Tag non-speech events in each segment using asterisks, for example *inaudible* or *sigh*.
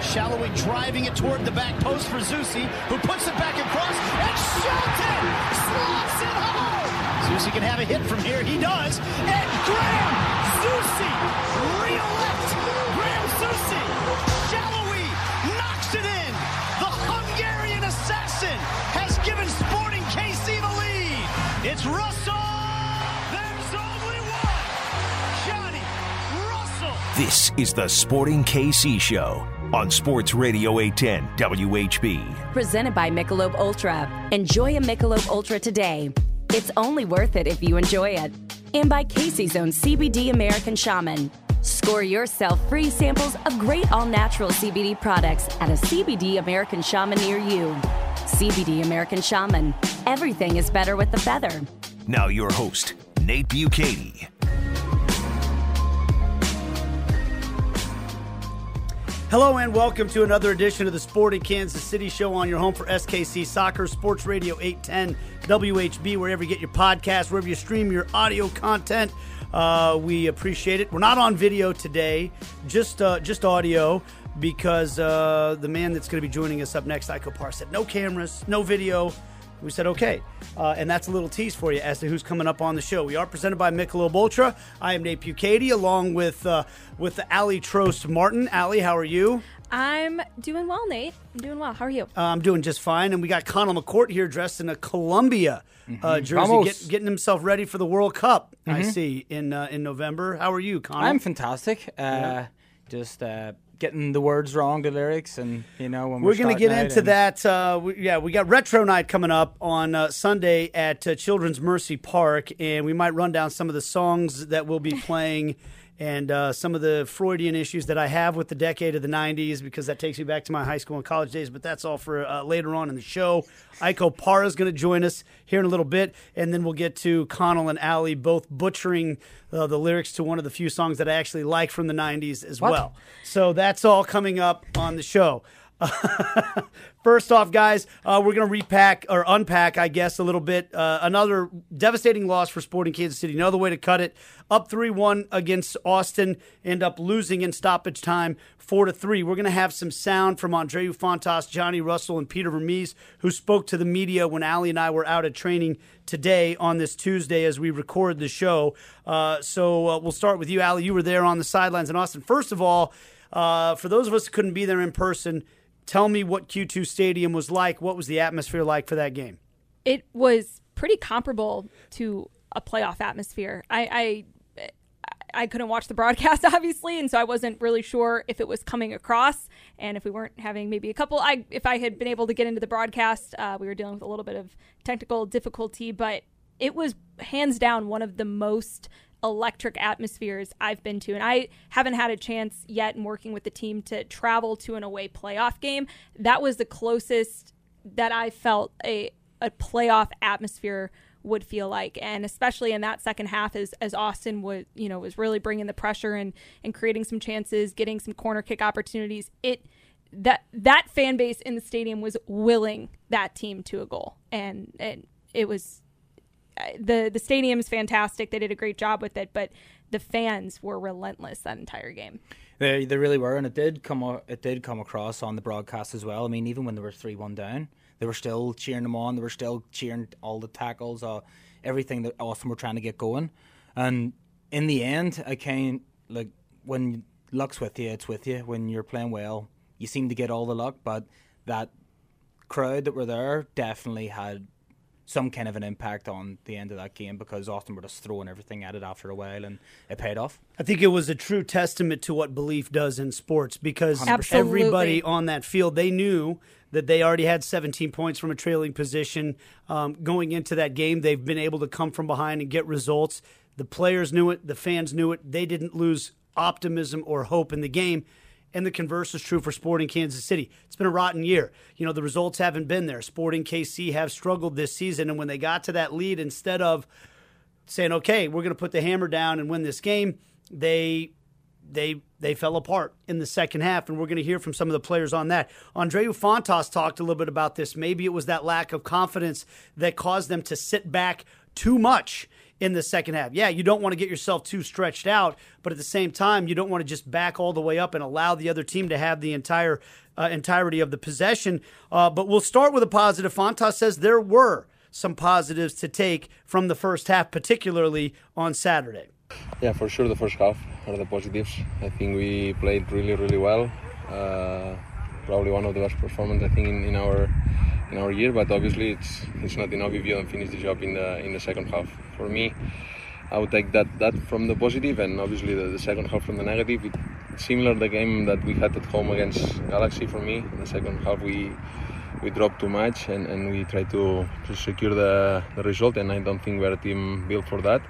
Sallói driving it toward the back post for Zusi, who puts it back across, and Shelton slots it home. Zusi can have a hit from here. He does. And Graham Zusi, real left. Graham Zusi. Sallói knocks it in. The Hungarian assassin has given Sporting KC the lead. It's Russell. There's only one. Johnny Russell. This is the Sporting KC Show on Sports Radio 810 WHB. Presented by Michelob Ultra. Enjoy a Michelob Ultra today. It's only worth it if you enjoy it. And by Casey's own CBD American Shaman. Score yourself free samples of great all natural CBD products at a CBD American Shaman near you. CBD American Shaman. Everything is better with the feather. Now, your host, Nate Bukaty. Hello and welcome to another edition of the Sporting Kansas City Show on your home for SKC Soccer, Sports Radio 810, WHB, wherever you get your podcast, wherever you stream your audio content. Uh, we appreciate it. We're not on video today, just uh, just audio, because uh, the man that's going to be joining us up next, Ike Opara, said no cameras, no video. We said okay, uh, and that's a little tease for you as to who's coming up on the show. We are presented by Michelob Ultra. I am Nate Bukaty, along with uh, with the Aly Trost Martin. Aly, how are you? I'm doing well, Nate. I'm doing well. How are you? Uh, I'm doing just fine, and we got Conall McCourt here dressed in a Colombia uh, jersey, get, getting himself ready for the World Cup. I see in uh, in November. How are you, Conall? I'm fantastic. Uh, Just uh, getting the words wrong, the lyrics, and you know when we're, We're going to get into and- that. Uh, we, yeah, we got Retro Night coming up on uh, Sunday at uh, Children's Mercy Park, and we might run down some of the songs that we'll be playing and uh, some of the Freudian issues that I have with the decade of the 90s because that takes me back to my high school and college days. But that's all for uh, later on in the show. Ike Opara is going to join us here in a little bit, and then we'll get to Conall and Aly both butchering uh, the lyrics to one of the few songs that I actually like from the 90s as What? well. So that's all coming up on the show. *laughs* First off, guys, uh, we're going to repack or unpack, I guess, a little bit. Uh, another devastating loss for Sporting Kansas City. Another way to cut it. Up 3 1 against Austin, end up losing in stoppage time 4 to 3. We're going to have some sound from Andreu Fontas, Johnny Russell, and Peter Vermes, who spoke to the media when Aly and I were out at training today on this Tuesday as we record the show. Uh, so uh, we'll start with you, Aly. You were there on the sidelines in Austin. First of all, uh, for those of us who couldn't be there in person, tell me what Q2 Stadium was like. What was the atmosphere like for that game? It was pretty comparable to a playoff atmosphere. I, I I couldn't watch the broadcast *laughs* obviously, and so I wasn't really sure if it was coming across, and if we weren't having maybe a couple. I if I had been able to get into the broadcast, uh, we were dealing with a little bit of technical difficulty, but it was hands down one of the most electric atmospheres I've been to. And I haven't had a chance yet in working with the team to travel to an away playoff game. That was the closest that I felt a a playoff atmosphere would feel like and especially in that second half as as Austin was you know was really bringing the pressure and and creating some chances getting some corner kick opportunities it that that fan base in the stadium was willing that team to a goal and and it was the the stadium's fantastic. They did a great job with it, but the fans were relentless that entire game. They they really were, and it did come it did come across on the broadcast as well. I mean, even when they were three one down, they were still cheering them on. They were still cheering all the tackles, uh, everything that Austin were trying to get going. And in the end, I can't like when luck's with you, it's with you. When you're playing well, you seem to get all the luck, but that crowd that were there definitely had some kind of an impact on the end of that game because Austin were just throwing everything at it after a while, and it paid off. I think it was a true testament to what belief does in sports because 100%. everybody on that field they knew that they already had 17 points from a trailing position um, going into that game. They've been able to come from behind and get results. The players knew it, the fans knew it. They didn't lose optimism or hope in the game. And the converse is true for Sporting Kansas City. It's been a rotten year. You know, the results haven't been there. Sporting KC have struggled this season. And when they got to that lead, instead of saying, okay, we're going to put the hammer down and win this game, they they they fell apart in the second half, and we're going to hear from some of the players on that. Andreu Fontas talked a little bit about this. Maybe it was that lack of confidence that caused them to sit back too much in the second half. Yeah, you don't want to get yourself too stretched out, but at the same time, you don't want to just back all the way up and allow the other team to have the entire uh, entirety of the possession. Uh, but we'll start with a positive. Fontas says there were some positives to take from the first half, particularly on Saturday. Yeah, for sure, the first half are the positives. I think we played really, really well. Uh, probably one of the best performances I think in, in our in our year. But obviously, it's it's not enough if you don't finish the job in the in the second half. For me, I would take that that from the positive, and obviously the, the second half from the negative. It, similar the game that we had at home against Galaxy. For me, in the second half we we dropped too much and, and we tried to, to secure the, the result and I don't think we're a team built for that.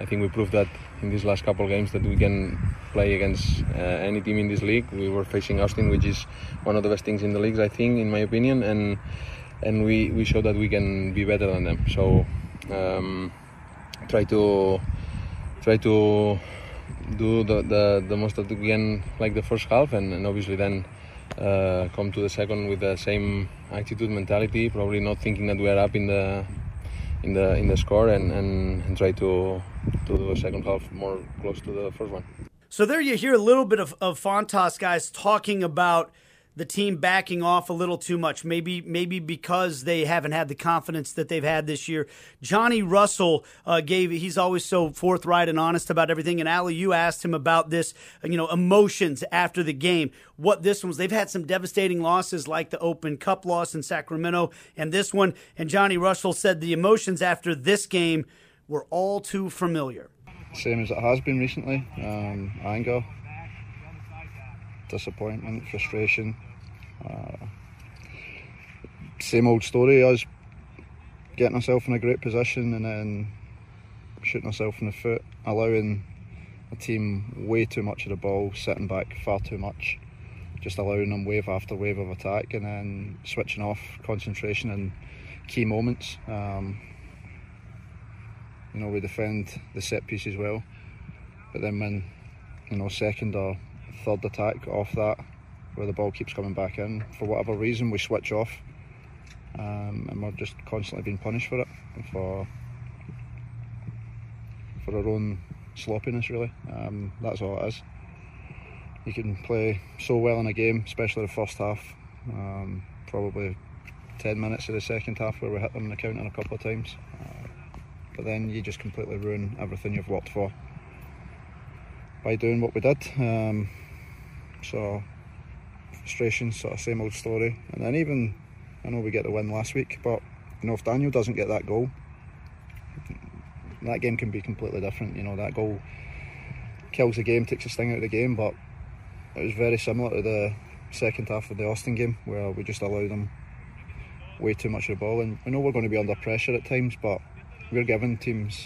I think we proved that in these last couple of games that we can play against uh, any team in this league. We were facing Austin, which is one of the best things in the leagues, I think, in my opinion, and and we, we showed that we can be better than them. So um, try to try to do the, the, the most that we can, like the first half, and, and obviously then uh, come to the second with the same attitude, mentality, probably not thinking that we are up in the in the in the score, and, and, and try to to do a second half more close to the first one. So there you hear a little bit of, of Fontas guys talking about the team backing off a little too much. Maybe maybe because they haven't had the confidence that they've had this year. Johnny Russell uh, gave. He's always so forthright and honest about everything. And Aly, you asked him about this. You know, emotions after the game. What this one was. They've had some devastating losses, like the Open Cup loss in Sacramento, and this one. And Johnny Russell said the emotions after this game were all too familiar. Same as it has been recently. Um, anger, disappointment, frustration. Uh, same old story. Us getting ourselves in a great position and then shooting ourselves in the foot, allowing a team way too much of the ball, sitting back far too much, just allowing them wave after wave of attack, and then switching off concentration in key moments. Um, you know, we defend the set pieces well, but then when you know second or third attack off that, where the ball keeps coming back in, for whatever reason we switch off, um, and we're just constantly being punished for it, for for our own sloppiness. Really, um, that's all it is. You can play so well in a game, especially the first half. Um, probably 10 minutes of the second half where we hit them in the counter a couple of times. Uh, but then you just completely ruin everything you've worked for by doing what we did. Um, so frustration, sort of same old story. And then even I know we get the win last week, but you know if Daniel doesn't get that goal, that game can be completely different. You know that goal kills the game, takes the sting out of the game, but it was very similar to the second half of the Austin game where we just allowed them way too much of the ball. And we know we're going to be under pressure at times, but we're giving teams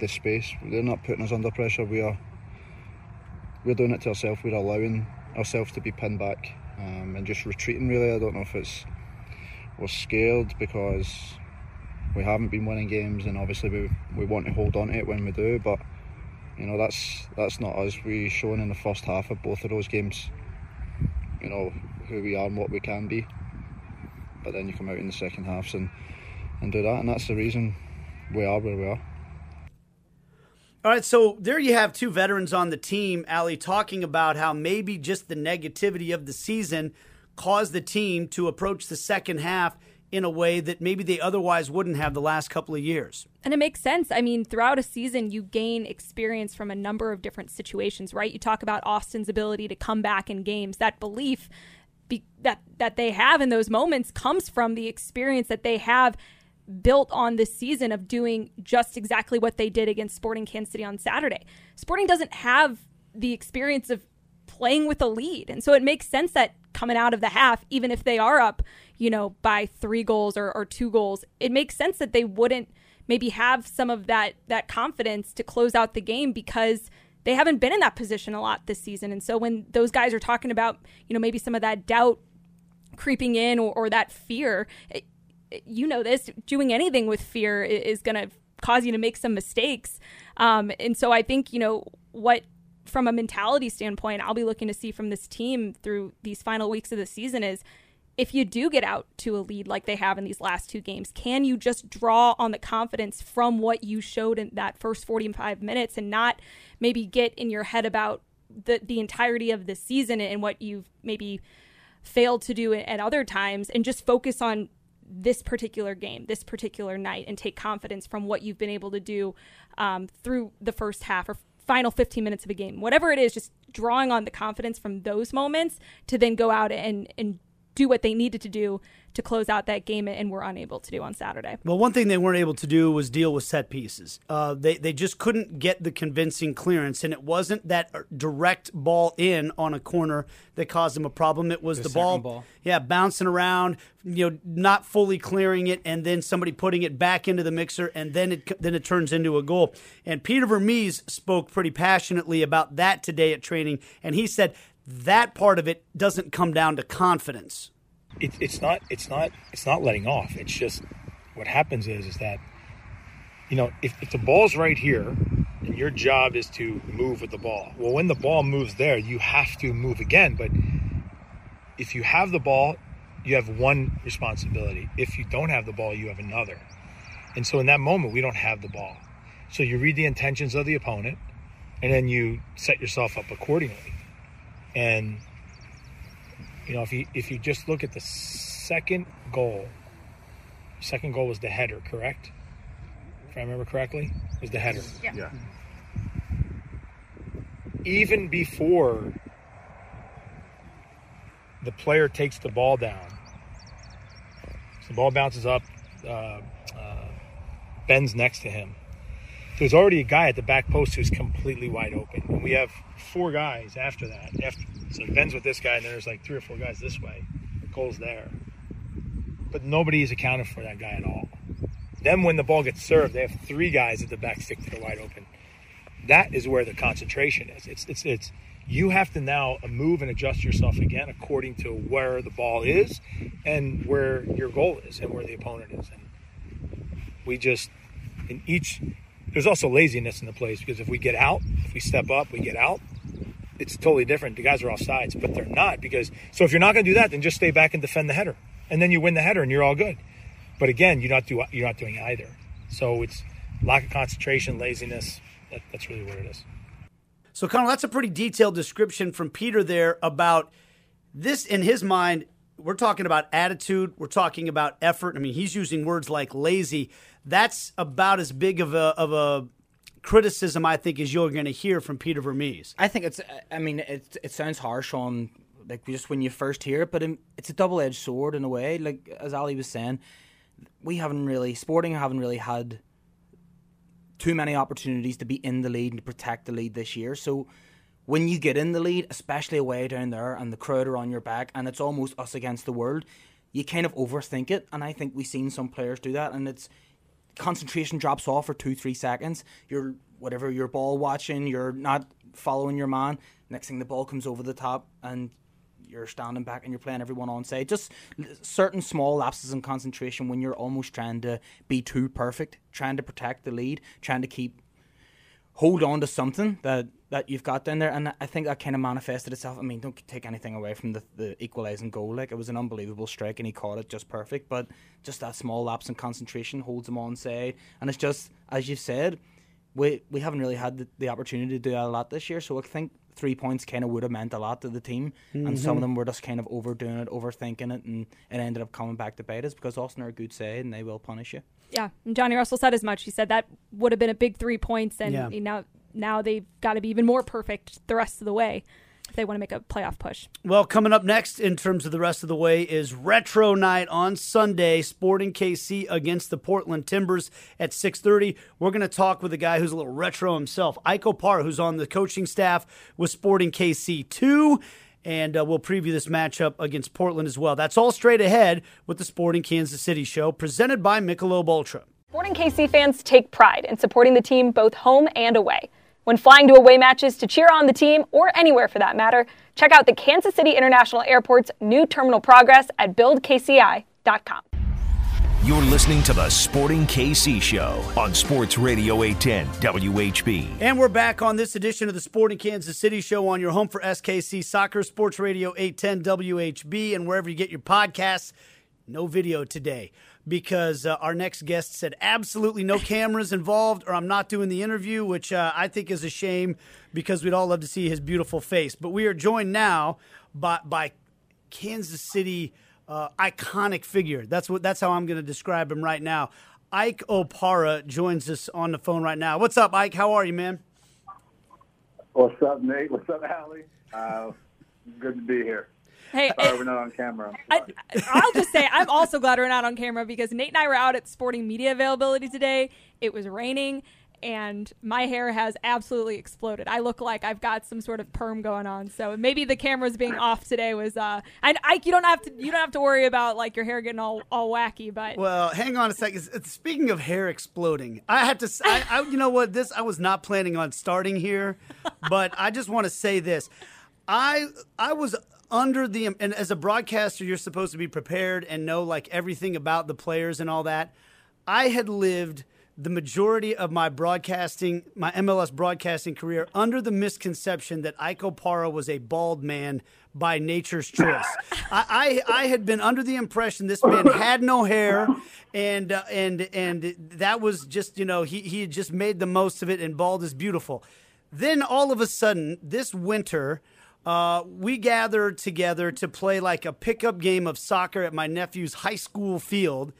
the space. They're not putting us under pressure. We are we're doing it to ourselves. We're allowing ourselves to be pinned back um, and just retreating. Really, I don't know if it's we're scared because we haven't been winning games, and obviously we we want to hold on to it when we do. But you know that's that's not us. We shown in the first half of both of those games, you know who we are and what we can be. But then you come out in the second halves and and do that, and that's the reason we are where we are. All right, so there you have two veterans on the team, Aly, talking about how maybe just the negativity of the season caused the team to approach the second half in a way that maybe they otherwise wouldn't have the last couple of years. And it makes sense. I mean, throughout a season, you gain experience from a number of different situations, right? You talk about Austin's ability to come back in games. That belief be, that that they have in those moments comes from the experience that they have built on this season of doing just exactly what they did against Sporting Kansas City on Saturday. Sporting doesn't have the experience of playing with a lead. And so it makes sense that coming out of the half, even if they are up, you know, by three goals or, or two goals, it makes sense that they wouldn't maybe have some of that that confidence to close out the game because they haven't been in that position a lot this season. And so when those guys are talking about, you know, maybe some of that doubt creeping in or, or that fear, it, you know this, doing anything with fear is going to cause you to make some mistakes. Um, and so I think, you know, what from a mentality standpoint, I'll be looking to see from this team through these final weeks of the season is if you do get out to a lead like they have in these last two games, can you just draw on the confidence from what you showed in that first 45 minutes and not maybe get in your head about the the entirety of the season and what you've maybe failed to do at other times and just focus on this particular game, this particular night, and take confidence from what you've been able to do um, through the first half or final 15 minutes of a game. Whatever it is, just drawing on the confidence from those moments to then go out and, and do what they needed to do to close out that game and were unable to do on Saturday. Well, one thing they weren't able to do was deal with set pieces. Uh, they they just couldn't get the convincing clearance, and it wasn't that direct ball in on a corner that caused them a problem. It was the, the ball, ball, yeah, bouncing around, you know, not fully clearing it, and then somebody putting it back into the mixer, and then it then it turns into a goal. And Peter Vermes spoke pretty passionately about that today at training, and he said that part of it doesn't come down to confidence. It, it's not. It's not. It's not letting off. It's just what happens is is that you know if, if the ball's right here and your job is to move with the ball. Well, when the ball moves there, you have to move again. But if you have the ball, you have one responsibility. If you don't have the ball, you have another. And so in that moment, we don't have the ball. So you read the intentions of the opponent, and then you set yourself up accordingly. And you know, if you if you just look at the second goal, second goal was the header, correct? If I remember correctly, it was the header. Yeah. yeah. Even before the player takes the ball down, the ball bounces up, uh, uh, Benn's next to him there's already a guy at the back post who's completely wide open. And we have four guys after that. After, so Benn's with this guy, and then there's like three or four guys this way. Cole's there. But nobody is accounted for that guy at all. Then when the ball gets served, they have three guys at the back stick that are wide open. That is where the concentration is. It's it's it's you have to now move and adjust yourself again according to where the ball is and where your goal is and where the opponent is. And we just in each there's also laziness in the place because if we get out, if we step up, we get out, it's totally different. The guys are off sides, but they're not because so if you're not going to do that, then just stay back and defend the header, and then you win the header and you're all good. But again, you're not do you're not doing either. So it's lack of concentration, laziness. That, that's really what it is. So, Conall, that's a pretty detailed description from Peter there about this in his mind. We're talking about attitude. We're talking about effort. I mean, he's using words like lazy that's about as big of a of a criticism I think as you're going to hear from Peter Vermes. I think it's. I mean, it it sounds harsh on like just when you first hear it, but it's a double edged sword in a way. Like as Aly was saying, we haven't really Sporting haven't really had too many opportunities to be in the lead and to protect the lead this year. So when you get in the lead, especially away down there, and the crowd are on your back, and it's almost us against the world, you kind of overthink it. And I think we've seen some players do that, and it's concentration drops off for two, three seconds. You're whatever you're ball watching, you're not following your man. Next thing the ball comes over the top and you're standing back and you're playing everyone on side. Just certain small lapses in concentration when you're almost trying to be too perfect, trying to protect the lead, trying to keep hold on to something that that you've got down there, and I think that kind of manifested itself. I mean, don't take anything away from the, the equalising goal. Like it was an unbelievable strike, and he caught it just perfect. But just that small lapse in concentration holds him on side, and it's just as you've said, we we haven't really had the, the opportunity to do that a lot this year. So I think three points kind of would have meant a lot to the team, mm-hmm. and some of mm-hmm. them were just kind of overdoing it, overthinking it, and it ended up coming back to bite us because Austin are a good side and they will punish you. Yeah, and Johnny Russell said as much. He said that would have been a big three points, and yeah. now now they've got to be even more perfect the rest of the way if they want to make a playoff push. Well, coming up next in terms of the rest of the way is Retro Night on Sunday, Sporting KC against the Portland Timbers at 6:30. We're going to talk with a guy who's a little retro himself, Ike Opara, who's on the coaching staff with Sporting KC 2 and uh, we'll preview this matchup against Portland as well. That's all straight ahead with the Sporting Kansas City show presented by Michelob Ultra. Sporting KC fans take pride in supporting the team both home and away. When flying to away matches to cheer on the team, or anywhere for that matter, check out the Kansas City International Airport's new terminal progress at buildkci.com. You're listening to the Sporting KC Show on Sports Radio 810 WHB. And we're back on this edition of the Sporting Kansas City Show on your home for SKC Soccer, Sports Radio 810 WHB, and wherever you get your podcasts. No video today because uh, our next guest said absolutely no cameras involved, or I'm not doing the interview, which uh, I think is a shame because we'd all love to see his beautiful face. But we are joined now by, by Kansas City uh, iconic figure. That's what. That's how I'm going to describe him right now. Ike Opara joins us on the phone right now. What's up, Ike? How are you, man? What's up, Nate? What's up, Aly? Uh, good to be here. Hey, Sorry, we're not on camera. I, I'll just say I'm *laughs* also glad we're not on camera because Nate and I were out at sporting media availability today. It was raining and my hair has absolutely exploded. I look like I've got some sort of perm going on. So maybe the cameras being off today was uh and Ike you don't have to you don't have to worry about like your hair getting all all wacky, but Well, hang on a second. Speaking of hair exploding, I have to I, I you know what this I was not planning on starting here, but I just want to say this. I I was under the and as a broadcaster you're supposed to be prepared and know like everything about the players and all that. I had lived the majority of my broadcasting, my MLS broadcasting career, under the misconception that Ike Opara was a bald man by nature's choice. *laughs* I, I, I had been under the impression this man had no hair, and uh, and and that was just you know he he had just made the most of it, and bald is beautiful. Then all of a sudden, this winter. Uh, we gathered together to play like a pickup game of soccer at my nephew's high school field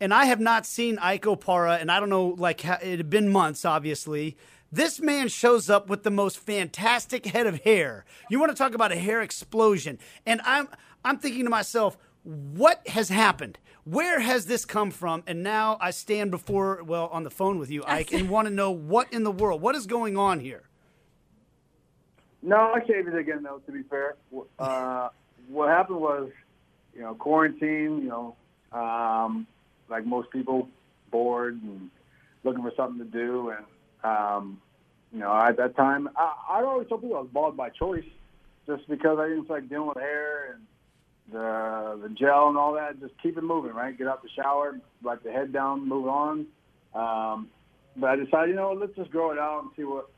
and I have not seen Ike Opara, and I don't know, like it had been months, obviously. This man shows up with the most fantastic head of hair. You want to talk about a hair explosion? And I'm I'm thinking to myself, what has happened? Where has this come from? And now I stand before, well, on the phone with you, Ike, and want to know what in the world, what is going on here? No, I shaved it again, though. To be fair, uh, *laughs* what happened was, you know, quarantine. You know, um, like most people, bored and looking for something to do. And um, you know, at that time, I, I always tell people I was bald by choice, just because I didn't like dealing with hair and the the gel and all that. Just keep it moving, right? Get out the shower, like the head down, move on. Um, but I decided, you know, let's just grow it out and see what.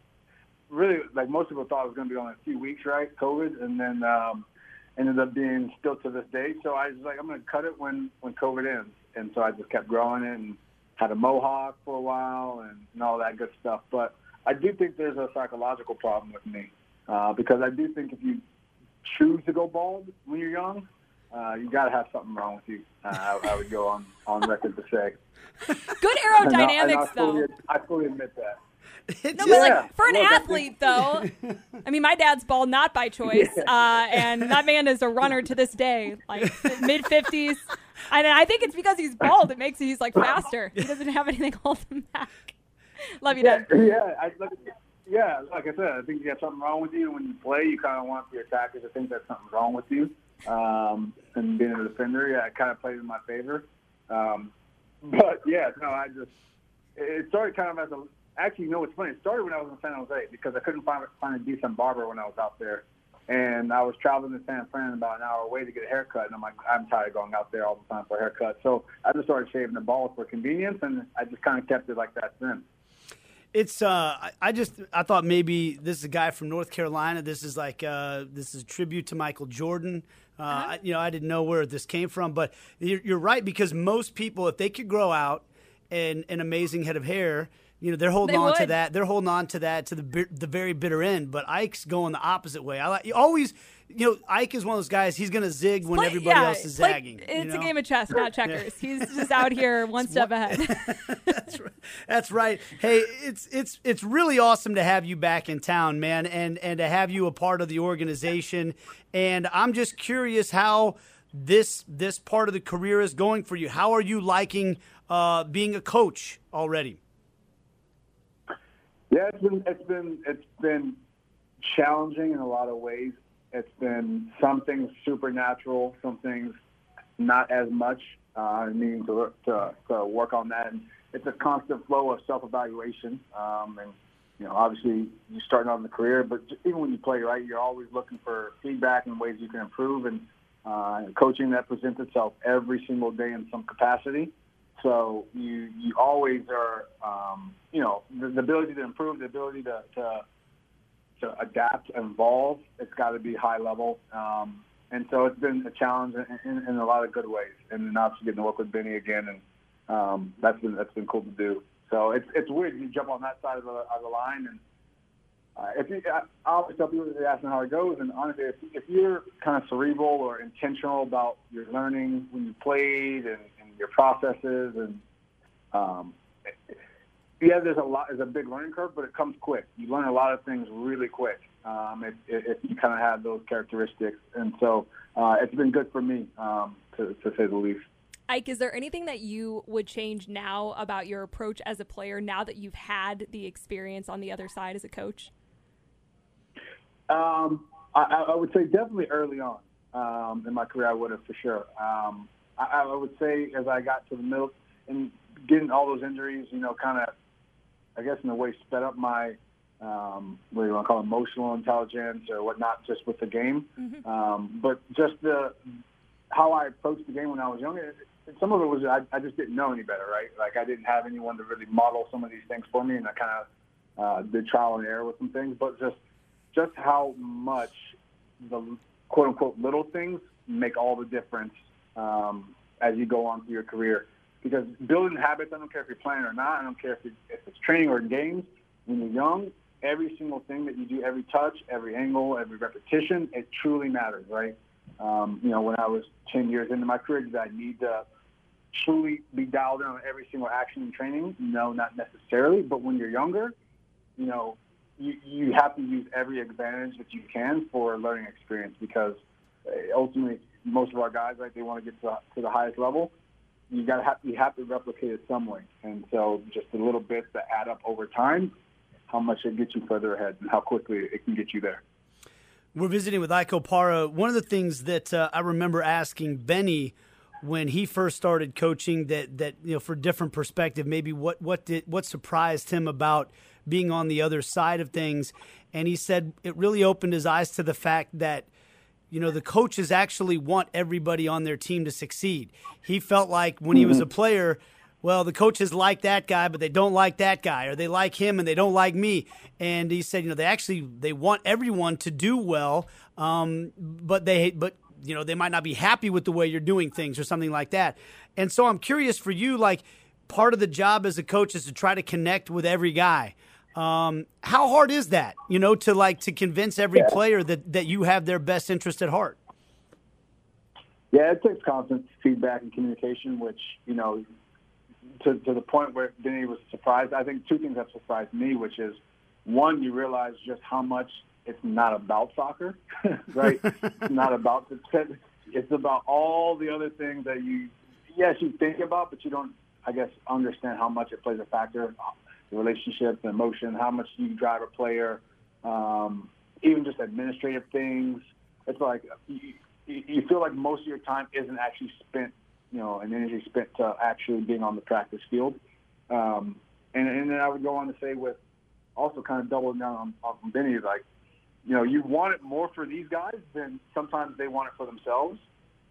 Really, like most people thought it was going to be only a few weeks, right? COVID, and then um, ended up being still to this day. So I was like, I'm going to cut it when when COVID ends and so I just kept growing it and had a mohawk for a while and, and all that good stuff. But I do think there's a psychological problem with me uh, because I do think if you choose to go bald when you're young, uh, you got to have something wrong with you. Uh, I, I, would go on, on record to say. *laughs* Good aerodynamics, I, I fully, though. I fully admit that. *laughs* no, but like for an athlete, though, *laughs* I mean, my dad's bald not by choice, uh, and that man is a runner to this day, like *laughs* mid fifties. And I think it's because he's bald. It makes it he's like faster. He doesn't have anything holding him back. Love you, yeah, Dad. Yeah, I, like, yeah. Like I said, I think you got something wrong with you. When you play, you kind of want your attackers to think there's something wrong with you. Um, and being a defender, yeah, it kind of played in my favor. Um, but yeah, no, I just it started kind of as a actually, you know what's funny? It started when I was in San Jose because I couldn't find find a decent barber when I was out there, and I was traveling to San Fran about an hour away to get a haircut, and I'm like, I'm tired of going out there all the time for a haircut, so I just started shaving the balls for convenience, and I just kind of kept it like that since. It's uh, I just I thought maybe this is a guy from North Carolina. This is like uh, this is a tribute to Michael Jordan. Uh, uh-huh. you know, I didn't know where this came from, but you're, you're right because most people, if they could grow out an an amazing head of hair, you know they're holding They on to that. They're holding on to that to the the very bitter end. But Ike's going the opposite way. I like you always. You know, Ike is one of those guys. He's going to zig when Play- everybody yeah, else is like, zagging. you It's know? a game of chess, not checkers. He's just out here *laughs* one step ahead. *laughs* That's right. Hey, it's it's it's really awesome to have you back in town, man, and and to have you a part of the organization. And I'm just curious how this this part of the career is going for you. How are you liking uh, being a coach already? Yeah, it's been it's been it's been challenging in a lot of ways. It's been some things supernatural, some things not as much. Uh, I mean to, to to work on that, and it's a constant flow of self evaluation. Um, and you know, obviously, you're starting out in the career, but even when you play, right, you're always looking for feedback and ways you can improve. And uh, coaching that presents itself every single day in some capacity. So you you always are, um, you know, the, the ability to improve, the ability to to, to adapt, evolve. It's got to be high level. Um, and so it's been a challenge in, in, in a lot of good ways. And then obviously getting to work with Benny again, and um, that's been that's been cool to do. So it's it's weird. You jump on that side of the, of the line, and uh, if you, I always tell people they ask me how it goes, and honestly, if, if you're kind of cerebral or intentional about your learning when you played and, and your processes, and um, yeah, there's a lot, there's a big learning curve, but it comes quick. You learn a lot of things really quick um, if, if you kind of have those characteristics, and so uh, it's been good for me um, to, to say the least. Ike, is there anything that you would change now about your approach as a player now that you've had the experience on the other side as a coach? Um, I, I, would say definitely early on um, in my career, I would have for sure. Um, I, I, would say as I got to the middle and getting all those injuries, you know, kind of, I guess in a way, sped up my um, what do you want to call it, emotional intelligence or whatnot, just with the game. Mm-hmm. Um, but just the how I approached the game when I was younger, some of it was I, I just didn't know any better, right? Like I didn't have anyone to really model some of these things for me, and I kind of uh, did trial and error with some things. But just just how much the quote unquote little things make all the difference um, as you go on through your career. Because building habits, I don't care if you're playing or not, I don't care if, if it's training or games, when you're young, every single thing that you do, every touch, every angle, every repetition, it truly matters, right? Um, you know, when I was 10 years into my career, did I need to truly be dialed in on every single action in training? No, not necessarily. But when you're younger, you know, you, you have to use every advantage that you can for learning experience because uh, ultimately most of our guys, right, they want to get to, to the highest level. You got to have you have to replicate it some way, and so just a little bit that add up over time, how much it gets you further ahead, and how quickly it can get you there. We're visiting with Ike Opara. One of the things that uh, I remember asking Benny when he first started coaching that that you know for different perspective maybe what what did what surprised him about being on the other side of things and he said it really opened his eyes to the fact that you know the coaches actually want everybody on their team to succeed. He felt like when he was mm-hmm. a player well the coaches like that guy but they don't like that guy or they like him and they don't like me. And he said you know they actually they want everyone to do well um, but they but you know they might not be happy with the way you're doing things or something like that. And so i'm curious for you like part of the job as a coach is to try to connect with every guy um, how hard is that you know to like to convince every yeah. player that that you have their best interest at heart yeah it takes constant feedback and communication which you know to, to the point where Benny was surprised. I think two things have surprised me, which is one, you realize just how much it's not about soccer, *laughs* right? it's not about the it's about all the other things that you yes you think about, but you don't I guess understand how much it plays a factor. The relationship, the emotion, how much you drive a player, um, even just administrative things. It's like you, you feel like most of your time isn't actually spent, you know, and energy spent to actually being on the practice field. Um, and, and then I would go on to say with also kind of doubling down on, on Benny, like you know, you want it more for these guys than sometimes they want it for themselves.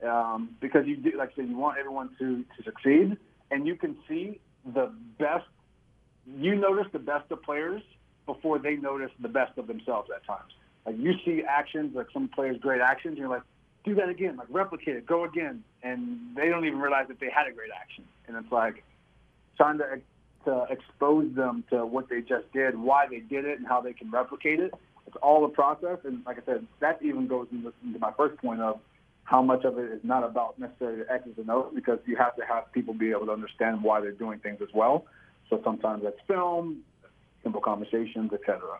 Um, because you do, like I said, you want everyone to, to succeed, and you can see the best. You notice the best of players before they notice the best of themselves at times. Like you see actions, like some players' great actions, you're like, do that again, like replicate it, go again, and they don't even realize that they had a great action, and it's like trying to to expose them to what they just did, why they did it, and how they can replicate it it's all the process, and like I said, that even goes into, into my first point of how much of it is not about necessarily the X's and O's because you have to have people be able to understand why they're doing things as well. So sometimes that's film, simple conversations, etc.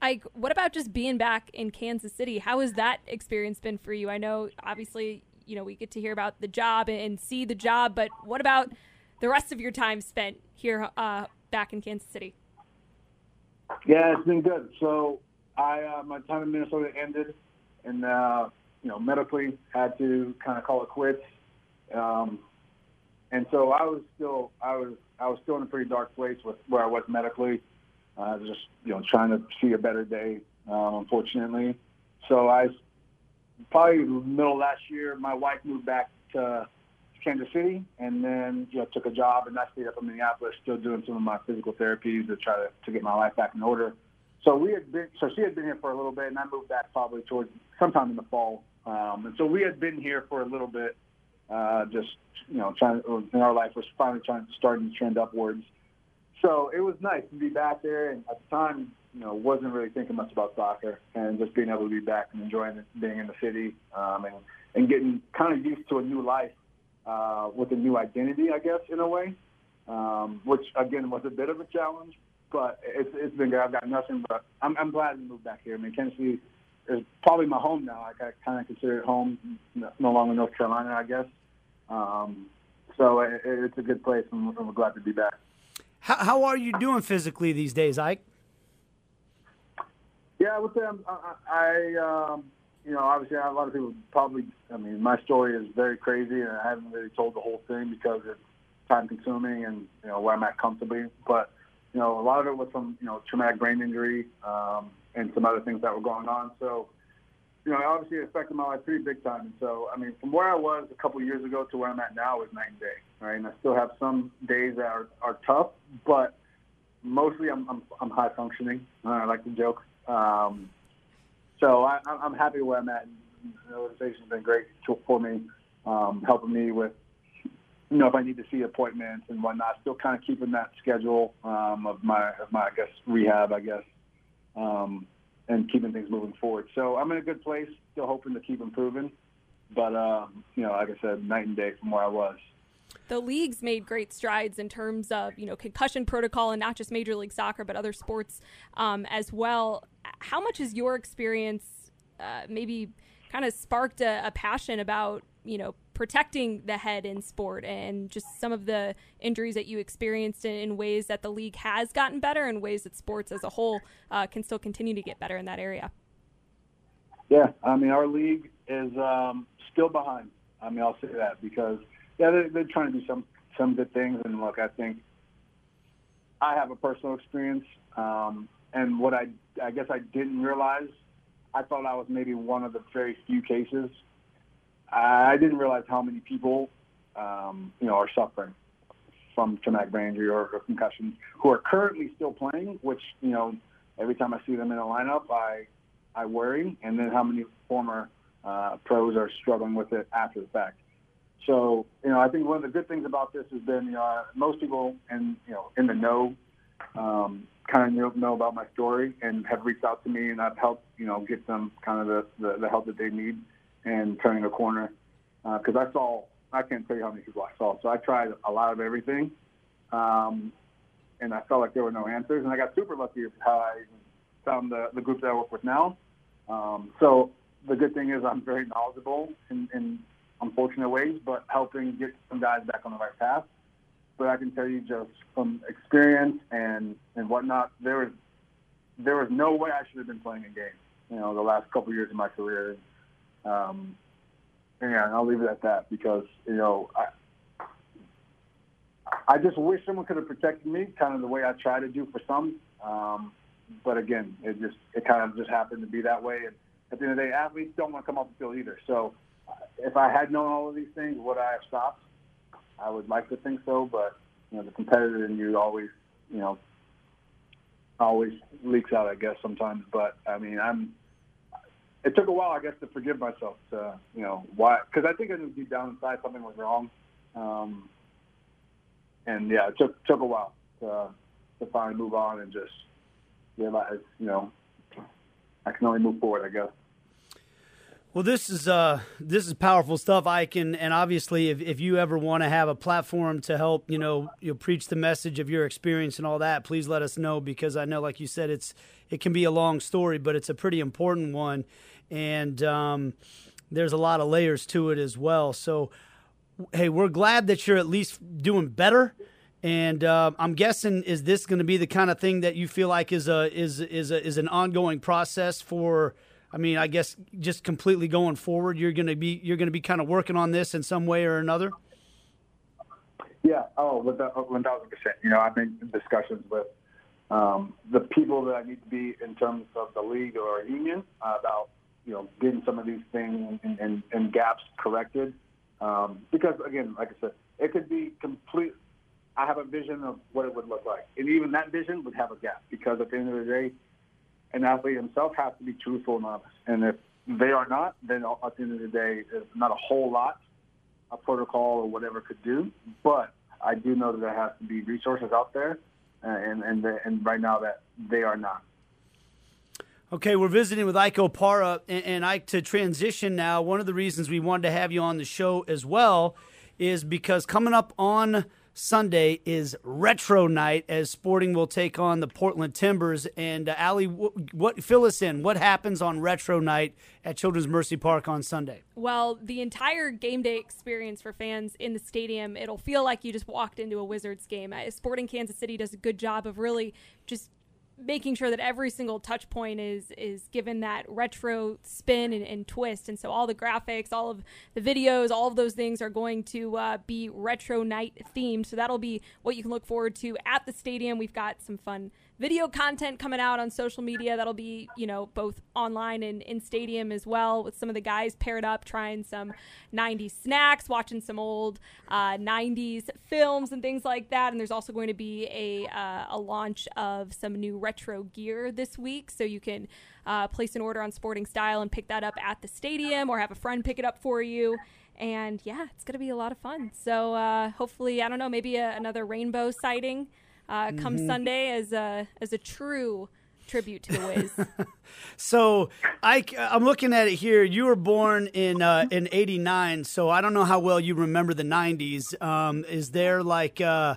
Ike, what about just being back in Kansas City? How has that experience been for you? I know, obviously, you know, we get to hear about the job and see the job, but what about the rest of your time spent here uh, back in Kansas City? Yeah, it's been good. So I uh, my time in Minnesota ended, and uh, you know medically had to kind of call it quits. Um, and so I was still I was I was still in a pretty dark place with where I was medically. Uh, I was just you know trying to see a better day, um, unfortunately. So I probably middle last year, my wife moved back to Kansas City, and then you know took a job, and I stayed up in Minneapolis, still doing some of my physical therapies to try to, to get my life back in order. So we had been, so she had been here for a little bit, and I moved back probably towards sometime in the fall. Um, and so we had been here for a little bit, uh, just you know, trying in our life was finally trying to starting to trend upwards. So it was nice to be back there, and at the time, you know, wasn't really thinking much about soccer, and just being able to be back and enjoying it, being in the city, um, and and getting kind of used to a new life uh, with a new identity, I guess, in a way, um, which again was a bit of a challenge, but it's it's been good. I've got nothing but I'm I'm glad to move back here. I mean, Tennessee is probably my home now. I kind of consider it home, no longer North Carolina, I guess. Um, so it, it's a good place, and we're glad to be back. How, how are you doing physically these days, Ike? Yeah, I would say I'm, I, I um, you know, obviously a lot of people probably, I mean, my story is very crazy and I haven't really told the whole thing because it's time consuming and, you know, where I'm at comfortably. But, you know, a lot of it was from, you know, traumatic brain injury um, and some other things that were going on. So, you know, obviously it affected my life pretty big time. And so, I mean, from where I was a couple of years ago to where I'm at now is night and day, right? And I still have some days that are, are tough, but mostly I'm, I'm, I'm high functioning. Uh, I like to joke. Um, so I, I'm happy where I'm at. The organization's been great for me, um, helping me with, you know, if I need to see appointments and whatnot. Still kind of keeping that schedule um, of my, of my, I guess, rehab, I guess, um, and keeping things moving forward. So I'm in a good place. Still hoping to keep improving, but uh, you know, like I said, night and day from where I was the league's made great strides in terms of you know concussion protocol and not just Major League Soccer but other sports um, as well. How much has your experience uh, maybe kind of sparked a, a, passion about you know protecting the head in sport and just some of the injuries that you experienced in, in ways that the league has gotten better and ways that sports as a whole uh, can still continue to get better in that area? Yeah, I mean our league is um, still behind. I mean I'll say that because yeah, they're, they're trying to do some some good things. And look, I think I have a personal experience, um, and what I I guess I didn't realize, I thought I was maybe one of the very few cases. I didn't realize how many people, um, you know, are suffering from traumatic brain injury or, concussions who are currently still playing. Which you know, every time I see them in a lineup, I I worry. And then how many former uh, pros are struggling with it after the fact. So, you know, I think one of the good things about this has been, you know, most people in, you know, in the know um, kind of know about my story and have reached out to me, and I've helped, you know, get them kind of the, the, the help that they need and turning a corner. Because uh, I saw, I can't tell you how many people I saw. So I tried a lot of everything, um, and I felt like there were no answers. And I got super lucky with how I found the, the group that I work with now. Um, so the good thing is I'm very knowledgeable in, in unfortunate ways, but helping get some guys back on the right path. But I can tell you just from experience and, and whatnot, there was there was no way I should have been playing a game. You know, the last couple of years of my career. Um, and I'll leave it at that because you know I I just wish someone could have protected me, kind of the way I try to do for some. Um, but again, it just it kind of just happened to be that way. And at the end of the day, athletes don't want to come off the field either. So if I had known all of these things, would I have stopped? I would like to think so, but you know, the competitor in you always, you know, always leaks out, I guess, sometimes. But I mean, I'm. It took a while, I guess, to forgive myself. To you know why? Because I think I knew deep down inside something was wrong. Um, and yeah, it took took a while to to finally move on and just realize, you know, I can only move forward, I guess. Well, this is uh, this is powerful stuff, Ike, and, and obviously, if, if you ever want to have a platform to help, you know, you preach the message of your experience and all that, please let us know because I know, like you said, it's it can be a long story, but it's a pretty important one, and um, there's a lot of layers to it as well. So, hey, we're glad that you're at least doing better, and uh, I'm guessing is this going to be the kind of thing that you feel like is a is is a, is an ongoing process for I mean, I guess just completely going forward, you're going to be you're going to be kind of working on this in some way or another. Yeah. oh, Oh, one thousand percent. You know, I've been in discussions with um, the people that I need to be in terms of the league or union about you know getting some of these things and, and, and gaps corrected. Um, because again, like I said, it could be complete. I have a vision of what it would look like, and even that vision would have a gap because at the end of the day, an athlete himself has to be truthful and honest. And if they are not, then at the end of the day, there's not a whole lot a protocol or whatever could do. But I do know that there has to be resources out there, uh, and and and right now that they are not. Okay, we're visiting with Ike Opara, and, and Ike to transition now. One of the reasons we wanted to have you on the show as well is because coming up on Sunday is retro night as Sporting will take on the Portland Timbers. And uh, what, what fill us in? What happens on retro night at Children's Mercy Park on Sunday? Well, the entire game day experience for fans in the stadium, it'll feel like you just walked into a Wizards game. Uh, Sporting Kansas City does a good job of really just making sure that every single touch point is is given that retro spin and, and, twist. And so all the graphics all of the videos all of those things are going to uh, be retro night themed. So that'll be what you can look forward to at the stadium. We've got some fun video content coming out on social media that'll be you know both online and in stadium as well with some of the guys paired up trying some 90s snacks watching some old uh, 90s films and things like that. And there's also going to be a, uh, a launch of some new retro gear this week. So you can uh, place an order on sporting style and pick that up at the stadium or have a friend pick it up for you. And yeah it's going to be a lot of fun. So uh, hopefully i don't know maybe a, another rainbow sighting uh, come mm-hmm. Sunday as a as a true tribute to the Wiz. *laughs* so I, I'm looking at it here. You were born in uh, in '89, so I don't know how well you remember the '90s. Um, is there like uh,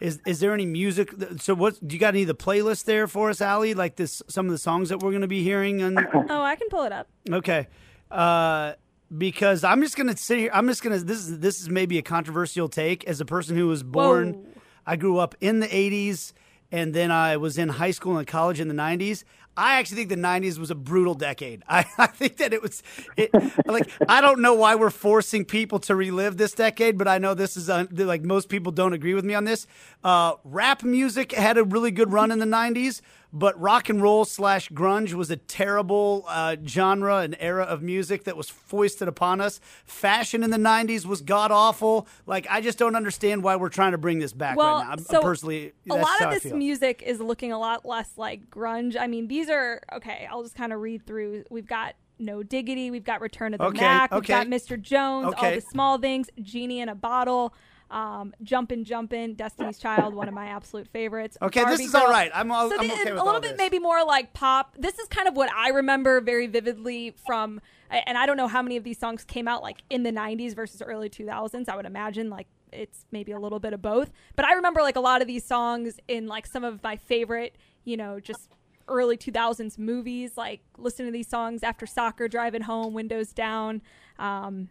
is is there any music? So what do you got any of the playlist there for us, Aly? Like this, some of the songs that we're going to be hearing. And oh, I can pull it up. Okay. Uh, because I'm just gonna sit here. I'm just gonna. This is this is maybe a controversial take as a person who was born. Whoa I grew up in the 80s and then I was in high school and college in the 90s. I actually think the 90s was a brutal decade. *laughs* I, I think that it was, it, like, I don't know why we're forcing people to relive this decade, but I know this is, uh, like, most people don't agree with me on this. Uh, rap music had a really good run in the 90s, but rock and roll slash grunge was a terrible uh, genre and era of music that was foisted upon us. Fashion in the '90s was god awful. Like I just don't understand why we're trying to bring this back well, right now. I'm, so I'm personally, a lot of this music is looking a lot less like grunge. I mean, these are okay. I'll just kind of read through. We've got no Diggity. We've got Return of the okay, Mac. Okay. We've got Mr. Jones. Okay. All the small things. Genie in a bottle. Um, Jumpin' Jumpin', Destiny's Child, one of my absolute favorites. Okay, Barbie this is Girl. all right. I'm, all, so I'm okay with a little bit this. maybe more like pop. This is kind of what I remember very vividly from, and I don't know how many of these songs came out like in the 90s versus early 2000s. I would imagine like it's maybe a little bit of both. But I remember like a lot of these songs in like some of my favorite, you know, just early 2000s movies, like listening to these songs after soccer, driving home, windows down. Um,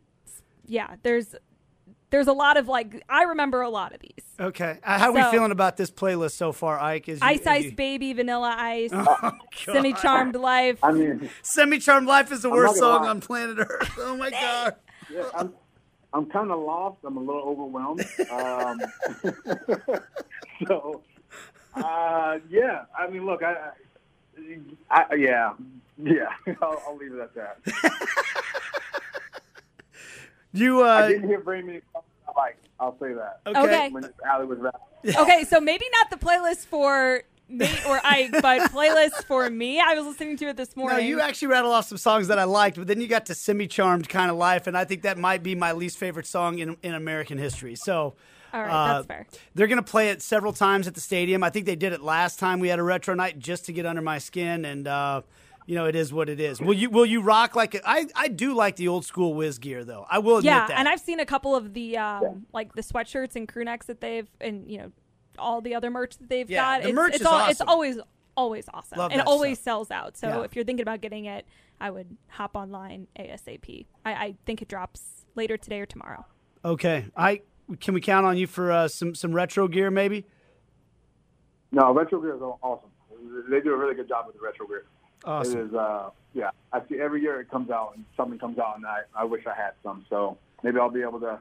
yeah, there's there's a lot of like I remember a lot of these. Okay, uh, how are we feeling about this playlist so far, Ike? Is Ice Ice you... Baby, Vanilla Ice, *laughs* oh, Semi Charmed Life. I mean, Semi Charmed Life is the worst song lie. on planet Earth. Oh my god. Yeah, I'm, I'm kind of lost. I'm a little overwhelmed. Um, *laughs* so, uh, yeah. I mean, look, I, I yeah, yeah. *laughs* I'll, I'll leave it at that. You, uh, I didn't hear very many like. I'll say that. Okay. okay. When Aly was rapping. okay, so maybe not the playlist for me or Ike, but playlist for me. I was listening to it this morning. No, you actually rattled off some songs that I liked, but then you got to "Semi Charmed Kind of Life," and I think that might be my least favorite song in in American history. So. All right, uh, that's fair. They're going to play it several times at the stadium. I think they did it last time we had a retro night just to get under my skin, and uh, you know, it is what it is. Will you will you rock like a, I I do like the old school Wiz gear though. I will admit yeah, that. and I've seen a couple of the um, yeah. like the sweatshirts and crew necks that they've and you know all the other merch that they've yeah, got. The it's, merch it's is all, awesome. It's always always awesome Love and that always stuff. sells out. So Yeah. if you're thinking about getting it, I would hop online ASAP. I, I think it drops later today or tomorrow. okay, I can we count on you for uh, some some retro gear maybe? No, retro gear is awesome. They do a really good job with the retro gear. Awesome. It is, uh, yeah. I see every year it comes out and something comes out, and I, I wish I had some. So maybe I'll be able to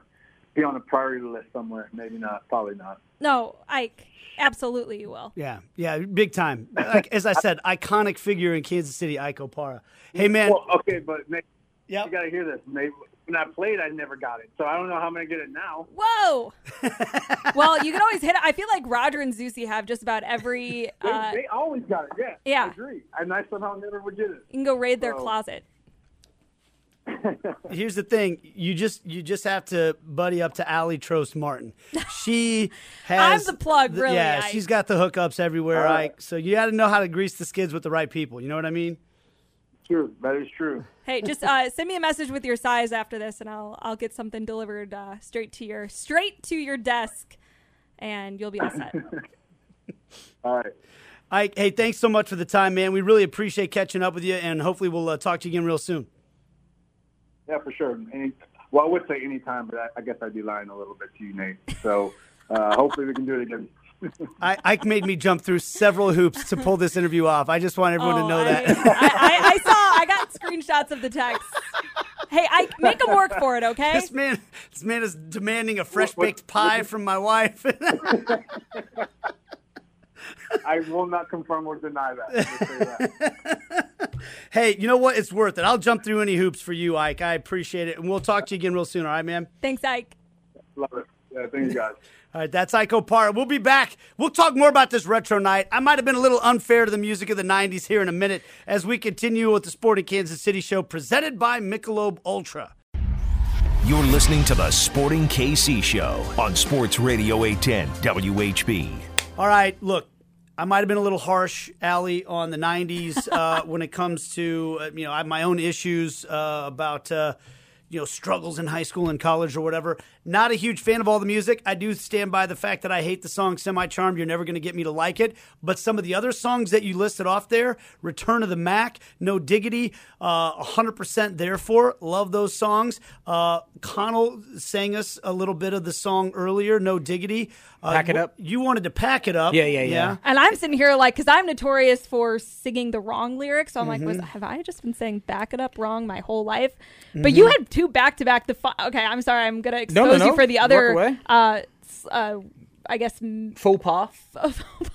be on a priority list somewhere. Maybe not. Probably not. No, Ike, absolutely you will. Yeah, yeah, big time. Like as I said, iconic figure in Kansas City, Ike Opara. Hey man, Well, okay, but Nate, Yep. you got to hear this. Maybe when I played, I never got it. So I don't know how I'm gonna get it now. Whoa. *laughs* well, you can always hit it. I feel like Roger and Zusi have just about every. They, Uh, they always got it. Yeah. Yeah. I agree. And I somehow never would get it. you can go raid their So- closet. *laughs* Here's the thing: you just you just have to buddy up to Aly Trost Martin. She *laughs* has I'm the plug, really, Yeah, Ike. she's got the hookups everywhere, All right. Ike. So you got to know how to grease the skids with the right people. You know what I mean? True. That is true. Hey, just uh, send me a message with your size after this, and I'll I'll get something delivered uh, straight to your straight to your desk, and you'll be all set. *laughs* All right. Ike, hey, thanks so much for the time, man. We really appreciate catching up with you, and hopefully we'll uh, talk to you again real soon. Yeah, for sure. Any, well, I would say anytime, but I, I guess I'd be lying a little bit to you, Nate. So uh, hopefully we can do it again. *laughs* I, Ike made me jump through several hoops to pull this interview off. I just want everyone to Oh, know I, that. I, I, I saw. I got screenshots of the text. Hey, I make them work for it, okay? this man, this man is demanding a fresh baked pie from my wife. I will not confirm or deny that. That. *laughs* hey, you know what? It's worth it. I'll jump through any hoops for you, Ike. I appreciate it, and we'll talk to you again real soon. All right, man. Thanks, Ike. Love it. Yeah, thank you guys. All right, that's Ike Opara. We'll be back. We'll talk more about this retro night. I might have been a little unfair to the music of the 90s here in a minute as we continue with the Sporting Kansas City show presented by Michelob Ultra. You're listening to the Sporting KC Show on Sports Radio 810 WHB. All right, look, I might have been a little harsh, Aly, on the '90s *laughs* uh, when it comes to uh, you know I have my own issues uh, about uh, you know struggles in high school and college or whatever. Not a huge fan of all the music. I do stand by the fact that I hate the song "Semi Charmed." You're never going to get me to like it. But some of the other songs that you listed off there, "Return of the Mac," "No Diggity," uh, 100% Therefore, love those songs. Uh, Conall sang us a little bit of the song earlier, "No Diggity." Uh, Pack It Up. You wanted to pack it up. Yeah, yeah, yeah. And I'm sitting here like, because I'm notorious for singing the wrong lyrics. So I'm like, was, Mm-hmm. have I just been saying back it up wrong my whole life? Mm-hmm. But you had two back to back. The fi- okay, I'm sorry, I'm gonna expose No, no, you for the other, uh, uh, I guess, m- *laughs* Faux pas.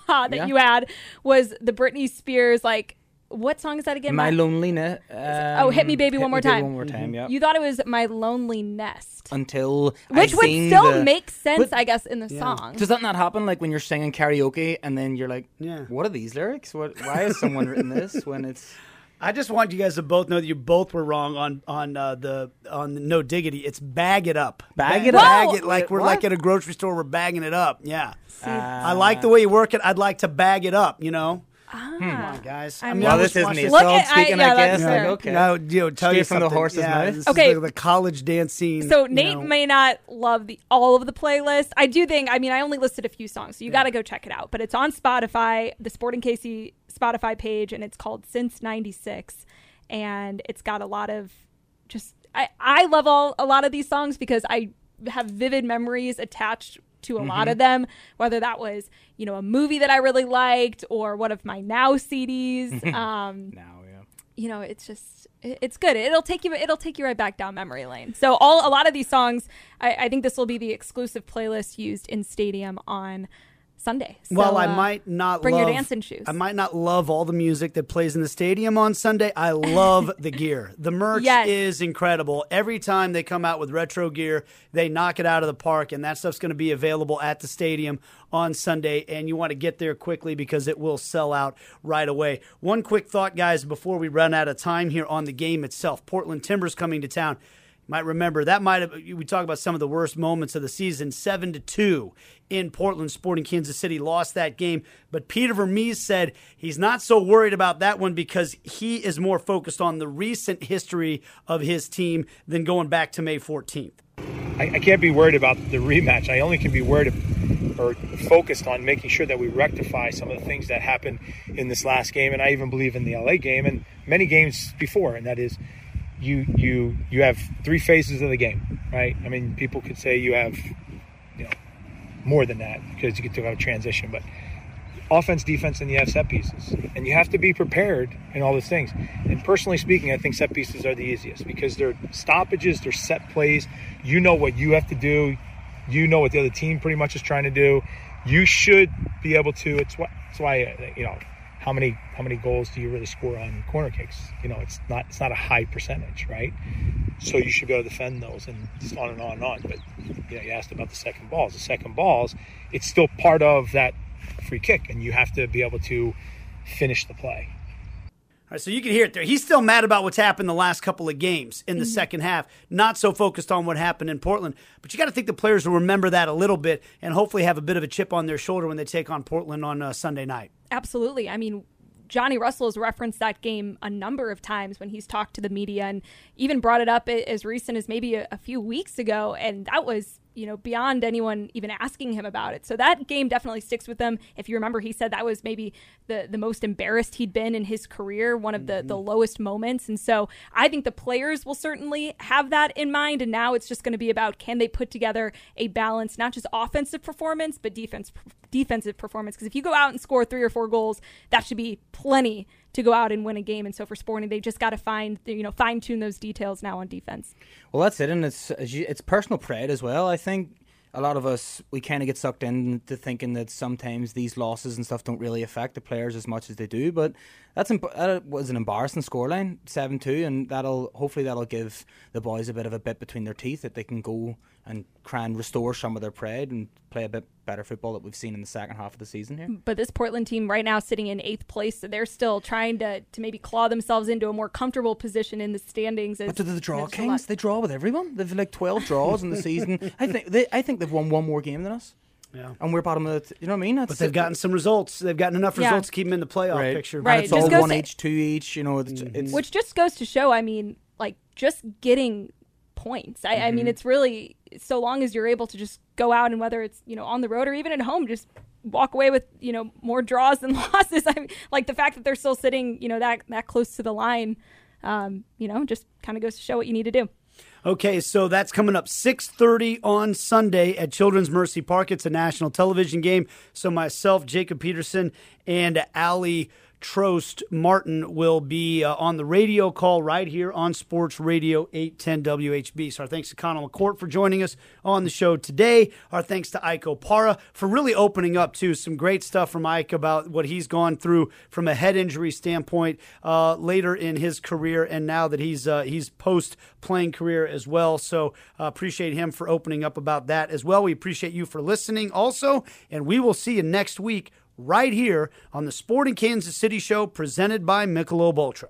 that Yeah. you had was the Britney Spears. Like, what song is that again? My My- loneliness. oh, hit me, baby, Hit one Me more Baby time. One more time. Yeah. You thought it was my lonely nest, Until which I would sing still the- make sense, But I guess, in the song. Does that not happen like when you're singing karaoke and then you're like, Yeah. what are these lyrics? What? Why has someone written this when it's I just want you guys to both know that you both were wrong on on uh, the on the no diggity. It's bag it up. Bag it up? Bag it like we're What? like at a grocery store. We're bagging it up. Yeah. Uh, I like the way you work it. I'd like to bag it up. You know. Ah. Come on, guys. I I mean- mean, Well, this isn't watching- his Look song at- I- speaking, yeah, I, guess. fair. Like, okay. No, you know, tell you from the something. horse's yeah, mouth. this is Okay. the, the college dance scene. So Nate know. may not love the all of the playlist. I do think. I mean, I only listed a few songs, so you got to go check it out. But it's on Spotify, the Sporting KC Spotify page, and it's called Since '96, and it's got a lot of just. I I love all a lot of these songs because I have vivid memories attached to a lot of them. Whether that was you know a movie that I really liked or one of my Now CDs. *laughs* um, Now, yeah. you know, it's just it- it's good. It'll take you it'll take you right back down memory lane. So all a lot of these songs, I, I think this will be the exclusive playlist used in stadium on Sunday. So, well, I uh, might not bring love, your dancing shoes. I might not love all the music that plays in the stadium on Sunday. I love the *laughs* gear. The merch Yes. is incredible. Every time they come out with retro gear, they knock it out of the park, and that stuff's going to be available at the stadium on Sunday. And you want to get there quickly because it will sell out right away. One quick thought, guys, before we run out of time here on the game itself. Portland Timbers coming to town might remember that might have we talk about some of the worst moments of the season 7 to 2 in Portland Sporting Kansas City lost that game but Peter Vermes said he's not so worried about that one because he is more focused on the recent history of his team than going back to May 14th I, I can't be worried about the rematch. I only can be worried or focused on making sure that we rectify some of the things that happened in this last game, and I even believe in the LA game and many games before. And that is, you you you have three phases of the game, right? I mean, people could say you have, you know, more than that because you could talk about transition, but offense, defense, and you have set pieces. And you have to be prepared in all those things. And personally speaking, I think set pieces are the easiest because they're stoppages, they're set plays. You know what you have to do. You know what the other team pretty much is trying to do. You should be able to. It's why. It's why you know how many how many goals do you really score on corner kicks? You know, it's not it's not a high percentage, right? So you should be able to defend those and just on and on and on. But you know, you asked about the second balls. The second balls, it's still part of that free kick, and you have to be able to finish the play. All right, so you can hear it there. He's still mad about what's happened the last couple of games in the mm-hmm. second half, not so focused on what happened in Portland. But you got to think the players will remember that a little bit and hopefully have a bit of a chip on their shoulder when they take on Portland on uh, Sunday night. Absolutely. I mean, Johnny Russell has referenced that game a number of times when he's talked to the media and even brought it up as recent as maybe a, a few weeks ago. And that was you know, beyond anyone even asking him about it. So that game definitely sticks with him. If you remember, he said that was maybe the, the most embarrassed he'd been in his career, one of the, mm-hmm. the lowest moments. And so I think the players will certainly have that in mind. And now it's just going to be about can they put together a balance, not just offensive performance, but defense defensive performance. Because if you go out and score three or four goals, that should be plenty to go out and win a game. And so for Sporting, they just got to find you know fine tune those details now on defense. Well, that's it, and it's it's personal pride as well. I think a lot of us we kind of get sucked into thinking that sometimes these losses and stuff don't really affect the players as much as they do. But that's that was an embarrassing scoreline, seven two, and that'll hopefully that'll give the boys a bit of a bit between their teeth that they can go and try and restore some of their pride and play a bit better football that we've seen in the second half of the season here. But this Portland team right now sitting in eighth place, so they're still trying to, to maybe claw themselves into a more comfortable position in the standings. As, but do the draw kings? They draw with everyone. They've like twelve draws in the season. *laughs* I think they I think they've won one more game than us. Yeah. And we're bottom of the, you know what I mean? That's but they've gotten some results. They've gotten enough results yeah. to keep them in the playoff right. picture. Right. And it's just all one each, two each, you know. It's, mm-hmm. it's, Which just goes to show, I mean, like just getting points. I, mm-hmm. I, mean, mm-hmm. it's really so long as you're able to just go out and whether it's you know on the road or even at home, just walk away with you know more draws than *laughs* losses. I mean, like the fact that they're still sitting you know that that close to the line, um, you know, just kind of goes to show what you need to do. Okay, so that's coming up 6:30 on Sunday at Children's Mercy Park. It's a national television game. So myself, Jacob Peterson, and Aly Trost Martin will be uh, on the radio call right here on Sports Radio 810 WHB. So our thanks to Conall McCourt for joining us on the show today. Our thanks to Ike Opara for really opening up to some great stuff from Ike about what he's gone through from a head injury standpoint uh, later in his career, and now that he's uh, he's post playing career as well. So uh, appreciate him for opening up about that as well. We appreciate you for listening also, and we will see you next week right here on the Sporting Kansas City Show presented by Michelob Ultra.